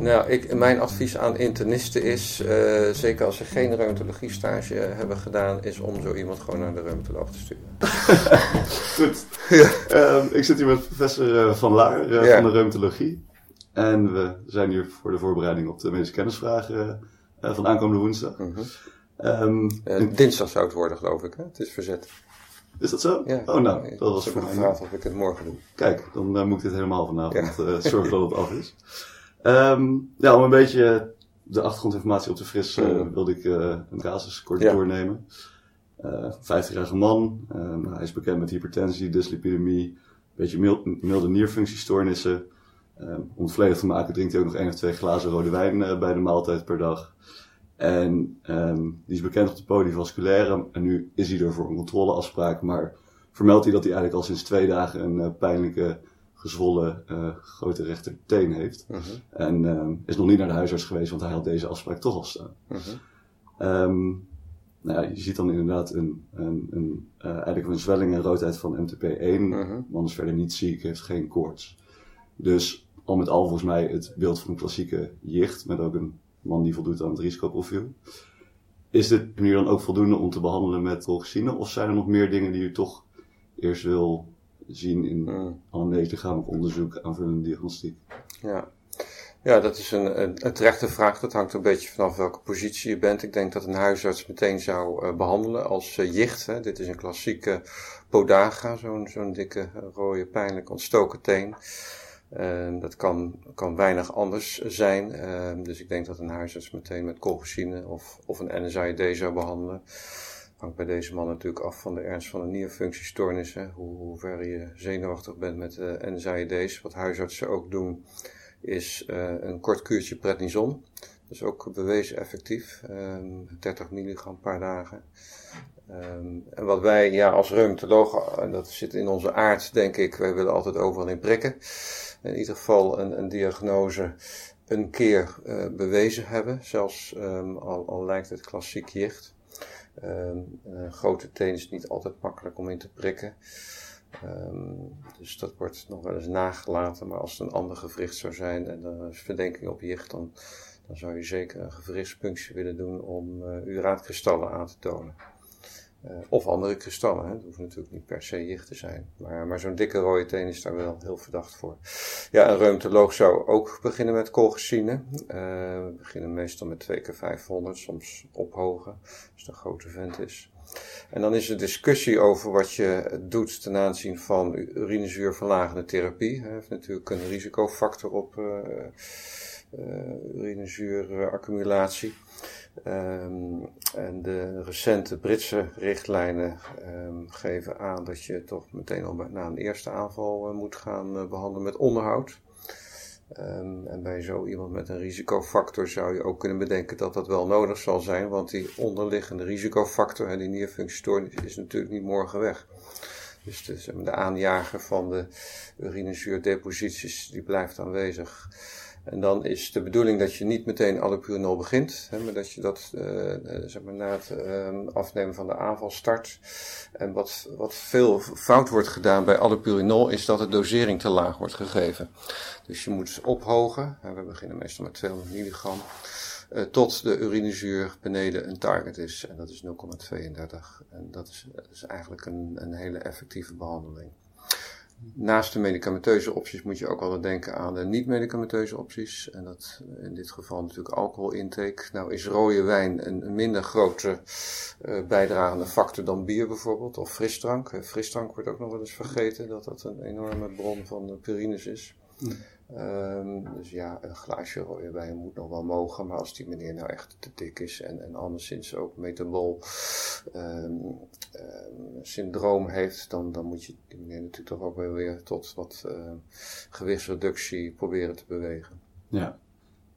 Nou, ik, mijn advies aan internisten is, eh, zeker als ze geen reumatologie stage hebben gedaan, is om zo iemand gewoon naar de reumatoloog te sturen. Goed. Ja. Ehm, ik zit hier met professor eh, Van Laar uh, van de reumatologie. En we zijn hier voor de voorbereiding op de medische kennisvragen van aankomende woensdag. Mm -hmm. dinsdag zou het worden, geloof ik. Hè? Het is verzet. Is dat zo? Ja. Oh, nou, dat was voor mij. gevraagd of ik het morgen doe. Kijk, dan moet ik dit helemaal vanavond ja. zorgen dat het af is. Um, ja, om een beetje de achtergrondinformatie op te frissen, uh, wilde ik uh, een casus kort ja. doornemen. Uh, 50-jarige man, um, hij is bekend met hypertensie, dyslipidemie, een beetje mild, milde nierfunctiestoornissen. Um, om het volledig te maken drinkt hij ook nog één of twee glazen rode wijn uh, bij de maaltijd per dag. En um, die is bekend op de polyvasculaire. En nu is hij er voor een controleafspraak. Maar vermeldt hij dat hij eigenlijk al sinds twee dagen een uh, pijnlijke gezwollen uh, grote rechterteen heeft. Uh -huh. En uh, is nog niet naar de huisarts geweest, want hij had deze afspraak toch al staan. -huh. um, nou ja, je ziet dan inderdaad een, een, een, uh, eigenlijk een zwelling en roodheid van MTP1. Man is verder niet ziek, heeft geen koorts. Dus al met al volgens mij het beeld van een klassieke jicht, met ook een man die voldoet aan het risicoprofiel. Is dit nu dan ook voldoende om te behandelen met colchicine? Of zijn er nog meer dingen die u toch eerst wil zien in mm. anamnese, lichamelijk onderzoek, aanvullende diagnostiek. Ja. Ja, dat is een, een, een, terechte vraag. Dat hangt een beetje vanaf welke positie je bent. Ik denk dat een huisarts meteen zou uh, behandelen als uh, jicht. Hè. Dit is een klassieke podaga, zo'n zo'n dikke, rode, pijnlijk ontstoken teen. Uh, dat kan, kan weinig anders zijn. Ehm, dus ik denk dat een huisarts meteen met colchicine of, of een NSAID zou behandelen hangt bij deze man natuurlijk af van de ernst van de nierfunctiestoornissen. Hoe, hoe ver je zenuwachtig bent met uh, NSAID's. Wat huisartsen ook doen, is uh, een kort kuurtje prednison. Dat is ook bewezen effectief. Um, 30 milligram per dagen. Um, en wat wij ja, als reumatologen, en dat zit in onze aard denk ik, wij willen altijd overal in prikken. In ieder geval een, een diagnose een keer bewezen hebben. Zelfs um, al, al lijkt het klassiek jicht. Um, grote teen is niet altijd makkelijk om in te prikken. Um, dus dat wordt nog wel eens nagelaten. Maar als het een ander gewricht zou zijn en er is verdenking op jicht, dan, dan zou je zeker een gewrichtspunctie willen doen om uh, uraatkristallen aan te tonen. Uh, of andere kristallen, hè. dat hoeft natuurlijk niet per se jicht te zijn. Maar, maar zo'n dikke rode teen is daar wel heel verdacht voor. Ja, een reumatoloog zou ook beginnen met colchicine. Uh, we beginnen meestal met 2 keer 500, soms ophogen, als het een grote vent is. En dan is er discussie over wat je doet ten aanzien van urinezuurverlagende therapie. Hij heeft natuurlijk een risicofactor op uh, uh, urinezuuraccumulatie. Um, en de recente Britse richtlijnen um, geven aan dat je toch meteen al na een eerste aanval uh, moet gaan uh, behandelen met onderhoud. Um, en bij zo iemand met een risicofactor zou je ook kunnen bedenken dat dat wel nodig zal zijn, want die onderliggende risicofactor en die nierfunctiestoornis is natuurlijk niet morgen weg. Dus de, de aanjager van de urinezuurdeposities die blijft aanwezig. En dan is de bedoeling dat je niet meteen allopurinol begint, hè, maar dat je dat uh, zeg maar, na het uh, afnemen van de aanval start. En wat, wat veel fout wordt gedaan bij allopurinol is dat de dosering te laag wordt gegeven. Dus je moet ophogen, we beginnen meestal met 200 milligram, uh, tot de urinezuur beneden een target is. En dat is 0,32. En dat is, is eigenlijk een, een hele effectieve behandeling. Naast de medicamenteuze opties moet je ook altijd denken aan de niet-medicamenteuze opties. En dat in dit geval natuurlijk alcoholintake. Nou is rode wijn een, minder grote uh, bijdragende factor dan bier bijvoorbeeld. Of frisdrank. Uh, frisdrank wordt ook nog wel eens vergeten dat dat een enorme bron van purines is. Mm. Um, dus ja, een glaasje rode wijn moet nog wel mogen. Maar als die meneer nou echt te dik is en, en anderszins ook metabol um, um, syndroom heeft, dan, dan moet je die meneer natuurlijk toch ook wel weer tot wat uh, gewichtsreductie proberen te bewegen. Ja,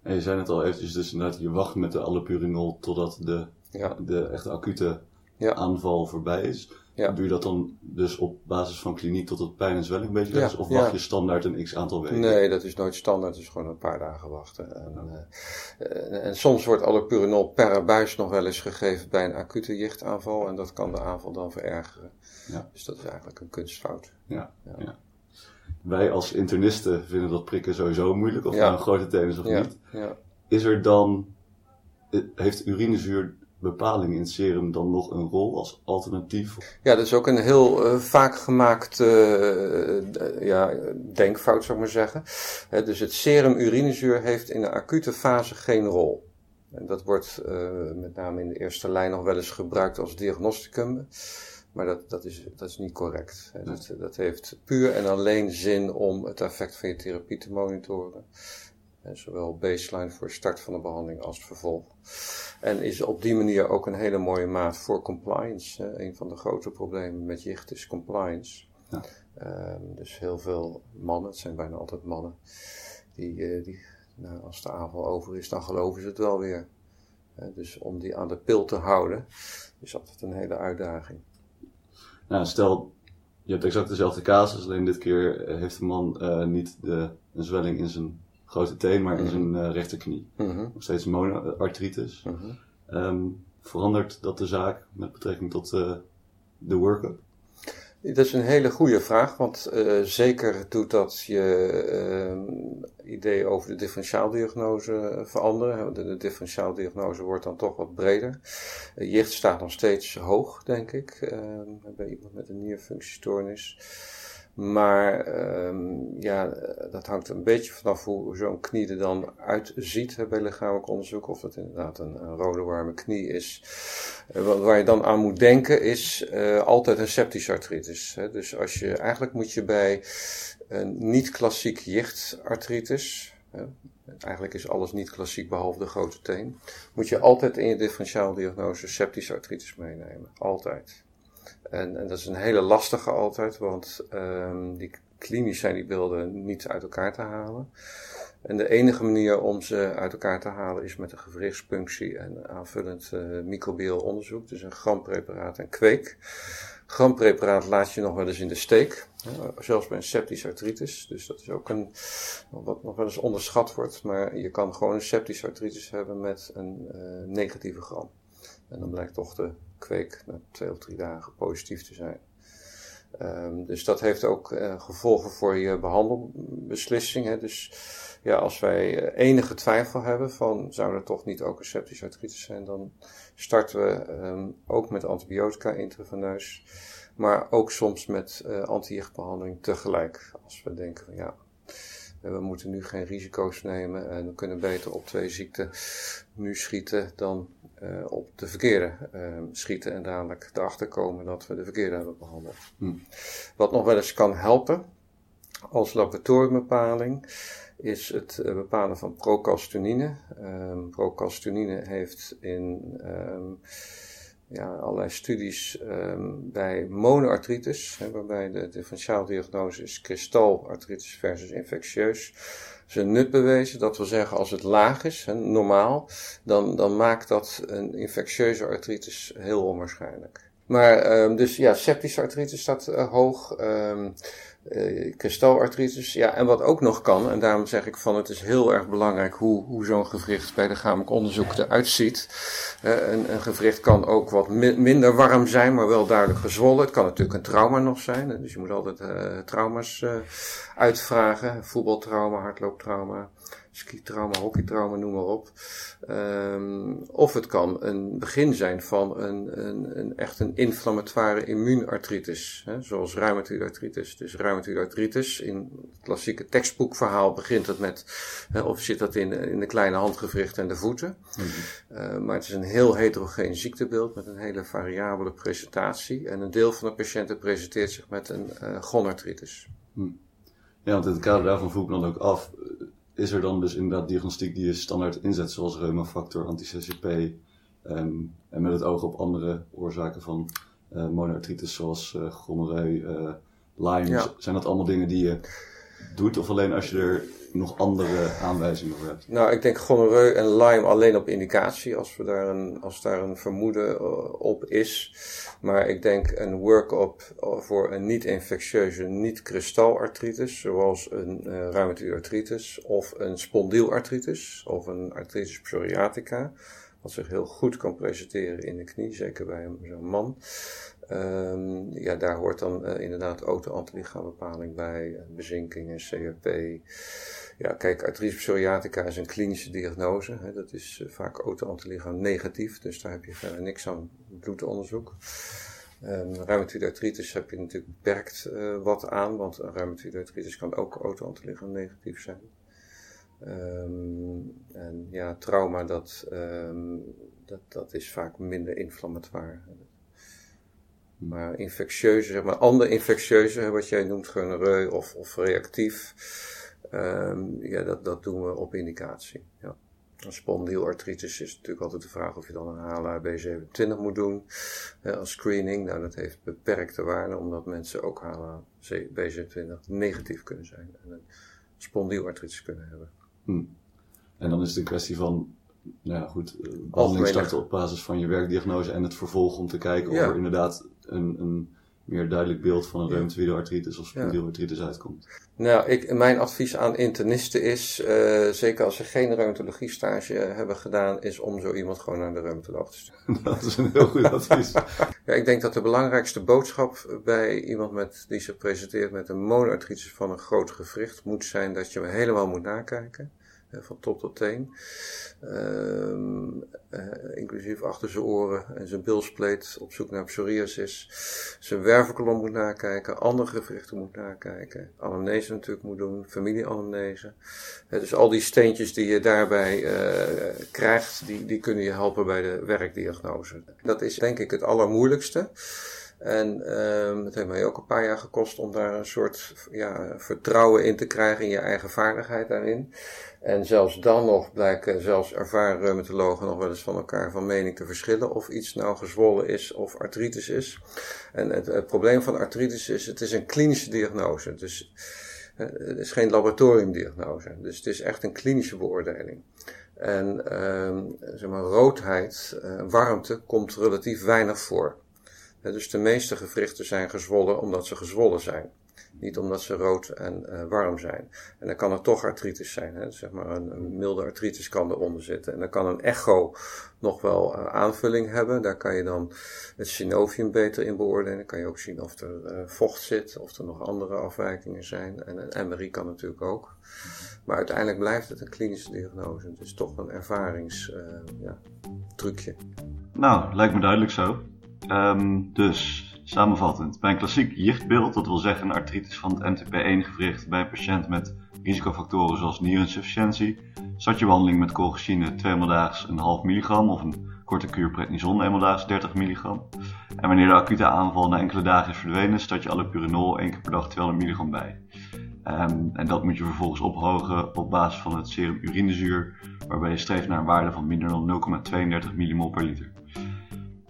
en je zei het al eventjes, dus inderdaad, je wacht met de allopurinol totdat de, ja. de echte acute ja. aanval voorbij is. Ja. Doe je dat dan dus op basis van kliniek tot het pijn en zwelling een beetje is? Of wacht je standaard een x aantal weken? Nee, dat is nooit standaard. Het is gewoon een paar dagen wachten. En, uh, en soms wordt allopurinol per buis nog wel eens gegeven bij een acute jichtaanval. En dat kan de aanval dan verergeren. Dus dat is eigenlijk een kunstfout. Ja, ja. wij als internisten vinden dat prikken sowieso moeilijk, of nou een grote teen is of Ja, niet. Is er dan, eh, heeft urinezuurbepaling in het serum dan nog een rol als alternatief? Ja, dat is ook een heel eh, vaak gemaakt eh, ja, denkfout, zou ik maar zeggen. Dus het serum urinezuur heeft in de acute fase geen rol. En dat wordt eh, met name in de eerste lijn nog wel eens gebruikt als diagnosticum. Maar dat, dat, is, dat is niet correct. Dat, dat heeft puur en alleen zin om het effect van je therapie te monitoren. En zowel baseline voor start van de behandeling als het vervolg. En is op die manier ook een hele mooie maat voor compliance. Hè. Een van de grote problemen met jicht is compliance. Ja. Ehm, dus heel veel mannen, het zijn bijna altijd mannen, die, eh, die nou, als de aanval over is, dan geloven ze het wel weer. Dus om die aan de pil te houden, is altijd een hele uitdaging. Nou, stel, je hebt exact dezelfde casus, alleen dit keer eh, heeft de man eh, niet de, een zwelling in zijn grote teen, maar in zijn eh, rechterknie. Mhm, Nog steeds monoartritis. mhm. Ehm, verandert dat de zaak met betrekking tot eh, de workup? Dat is een hele goede vraag, want eh, zeker doet dat je eh, idee over de differentiaaldiagnose veranderen. De, de differentiaaldiagnose wordt dan toch wat breder. Eh, jicht staat nog steeds hoog, denk ik, eh, bij iemand met een nierfunctiestoornis. Maar ehm, ja, eh, dat hangt een beetje vanaf hoe zo'n knie er dan uitziet bij lichamelijk onderzoek. Of het inderdaad een, rode warme knie is. Eh, waar je dan aan moet denken is eh, altijd een septische artritis. Hè. Dus als je, eigenlijk moet je bij een niet-klassiek jichtartritis, hè, eigenlijk is alles niet klassiek behalve de grote teen, moet je altijd in je differentiaaldiagnose septische artritis meenemen. Altijd. En, en dat is een hele lastige altijd, want ehm, die klinisch zijn die beelden niet uit elkaar te halen. En de enige manier om ze uit elkaar te halen is met een gewrichtspunctie en aanvullend microbieel onderzoek, dus een grampreparaat en kweek. Grampreparaat laat je nog wel eens in de steek, zelfs bij een septische artritis. Dus dat is ook een, wat nog wel eens onderschat wordt, maar je kan gewoon een septische artritis hebben met een eh, negatieve gram. En dan blijkt toch de kweek na twee of drie dagen positief te zijn. Ehm, dus dat heeft ook eh, gevolgen voor je behandelbeslissing. Hè. Dus ja, als wij eh, enige twijfel hebben van zou er toch niet ook een septische artritis zijn, dan starten we ehm, ook met antibiotica intraveneus, maar ook soms met eh antijichtbehandeling tegelijk. Als we denken van ja, we moeten nu geen risico's nemen en we kunnen beter op twee ziekten nu schieten dan eh, op de verkeerde eh, schieten en dadelijk erachter komen dat we de verkeerde hebben behandeld. Hm. Wat nog wel eens kan helpen als laboratoriumbepaling is het eh, bepalen van procalcitonin. Um, procalcitonin heeft in ehm, ja, allerlei studies ehm, bij monoartritis, hè, waarbij de differentiaaldiagnose is kristalartritis versus infectieus, zijn nut bewezen. Dat wil zeggen, als het laag is, hè, normaal, dan, dan maakt dat een infectieuze artritis heel onwaarschijnlijk. Maar ehm, dus ja, septische artritis staat eh, hoog. ehm eh, kristalartritis. Ja, en wat ook nog kan, en daarom zeg ik van het is heel erg belangrijk hoe, hoe zo'n gewricht bij lichamelijk onderzoek eruit ziet. Eh, een, een gewricht kan ook wat mi- minder warm zijn, maar wel duidelijk gezwollen. Het kan natuurlijk een trauma nog zijn, dus je moet altijd eh, trauma's uitvragen. Voetbaltrauma, hardlooptrauma, skitrauma, hockeytrauma, noem maar op. Ehm, of het kan een begin zijn van een, een, een echt een inflammatoire immuunartritis, hè, zoals reumatoïde artritis. Dus reumatoïde artritis, in het klassieke tekstboekverhaal begint het met, hè, of zit dat in, in de kleine handgewrichten en de voeten. Uh, maar het is een heel heterogeen ziektebeeld met een hele variabele presentatie. En een deel van de patiënten presenteert zich met een uh, gonartritis. Ja, want in het kader daarvan vroeg ik me dan ook af, is er dan dus inderdaad diagnostiek die je standaard inzet, zoals reumafactor, anti-CCP, um, en met het oog op andere oorzaken van uh, monoartritis, zoals uh, uh, Lyme. Ja. Zijn dat allemaal dingen die je doet, of alleen als je er nog andere aanwijzingen voor hebt? Nou, ik denk gonoreu en Lyme alleen op indicatie, als, we daar een, als daar een vermoeden uh, op is. Maar ik denk een work-up voor een niet-infectieuze, niet-kristalartritis, zoals een uh, reumatoïde artritis of een spondielartritis of een artritis psoriatica, wat zich heel goed kan presenteren in de knie, zeker bij zo'n man. Ehm, ja, daar hoort dan uh, inderdaad auto-antilichaambepaling bij, bezinking en CRP. Ja, kijk, artritis psoriatica is een klinische diagnose. Hè, dat is vaak auto-antilichaam negatief, dus daar heb je verder niks aan bloedonderzoek. Um, reumatoïde artritis heb je natuurlijk beperkt wat aan, want een reumatoïde artritis kan ook auto-antilichaam negatief zijn. Um, en ja, trauma, dat, um, dat, dat is vaak minder inflammatoire. Maar infectieuze, zeg maar, andere infectieuze, wat jij noemt gonoreu of, of reactief, ja, dat, dat doen we op indicatie. Ja. Spondielartritis is natuurlijk altijd de vraag of je dan een HLA-B27 moet doen als screening. Nou, dat heeft beperkte waarde, omdat mensen ook HLA-B27 negatief kunnen zijn en een spondielartritis kunnen hebben. Hm. En dan is het een kwestie van, nou ja, goed, eh, behandeling starten op basis van je werkdiagnose en het vervolg om te kijken of er inderdaad een, een meer duidelijk beeld van een reumatoïde artritis of spondielartritis uitkomt. Nou, ik, mijn advies aan internisten is, uh, zeker als ze geen reumatologie stage hebben gedaan, is om zo iemand gewoon naar de reumatoloog te sturen. Dat is een heel goed advies. ja, ik denk dat de belangrijkste boodschap bij iemand met, die zich presenteert met een monoartritis van een groot gewricht moet zijn dat je hem helemaal moet nakijken van top tot teen. Uh, uh, inclusief achter zijn oren en zijn bilspleet op zoek naar psoriasis. Zijn wervelkolom moet nakijken, andere gewrichten moet nakijken. Anamnese natuurlijk moet doen, familieanamnese. Uh, dus al die steentjes die je daarbij eh, krijgt, die, die kunnen je helpen bij de werkdiagnose. Dat is denk ik het allermoeilijkste. En um, het heeft mij ook een paar jaar gekost om daar een soort ja, vertrouwen in te krijgen in je eigen vaardigheid daarin. En zelfs dan nog blijken zelfs ervaren reumatologen nog wel eens van elkaar van mening te verschillen of iets nou gezwollen is of artritis is. En het, probleem van artritis is, het is een klinische diagnose. Dus eh, het is geen laboratoriumdiagnose. Dus het is echt een klinische beoordeling. En um, zeg maar, roodheid, uh, warmte, komt relatief weinig voor. Dus de meeste gewrichten zijn gezwollen omdat ze gezwollen zijn. Niet omdat ze rood en uh, warm zijn. En dan kan er toch artritis zijn. Hè? Zeg maar een, milde artritis kan eronder zitten. En dan kan een echo nog wel uh, aanvulling hebben. Daar kan je dan het synovium beter in beoordelen. Dan kan je ook zien of er uh, vocht zit, of er nog andere afwijkingen zijn. En een MRI kan natuurlijk ook. Maar uiteindelijk blijft het een klinische diagnose. Het is toch een ervaringstrucje. Ja, nou, lijkt me duidelijk zo. Um, dus samenvattend, bij een klassiek jichtbeeld, dat wil zeggen een artritis van het MTP1-gewricht bij een patiënt met risicofactoren zoals nierinsufficiëntie, start je behandeling met colchicine 2 daags een half milligram of een korte kuur prednison 1 daags 30 milligram. En wanneer de acute aanval na enkele dagen is verdwenen, start je allopurinol 1 keer per dag 200 milligram bij. Um, en dat moet je vervolgens ophogen op basis van het serum urinezuur, waarbij je streeft naar een waarde van minder dan 0,32 millimol per liter.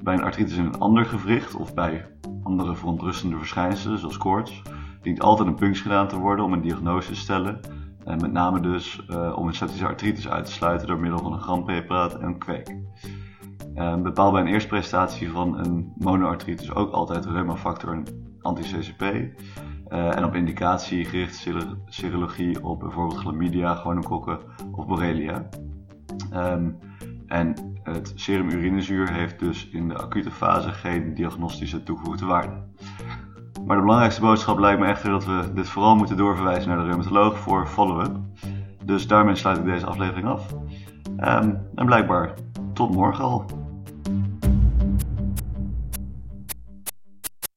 Bij een artritis in een ander gewricht of bij andere verontrustende verschijnselen, zoals koorts, dient altijd een punctie gedaan te worden om een diagnose te stellen. En met name dus uh, om een septische artritis uit te sluiten door middel van een grampreparaat en kweek. Uh, bepaal bij een eerste prestatie van een monoartritis ook altijd reumafactor en anti-CCP. Uh, en op indicatie gericht serologie op bijvoorbeeld chlamydia, gonokokken of borrelia. Um, en het serum urinezuur heeft dus in de acute fase geen diagnostische toegevoegde waarde. Maar de belangrijkste boodschap lijkt me echter dat we dit vooral moeten doorverwijzen naar de reumatoloog voor follow-up. Dus daarmee sluit ik deze aflevering af. Um, en blijkbaar tot morgen al.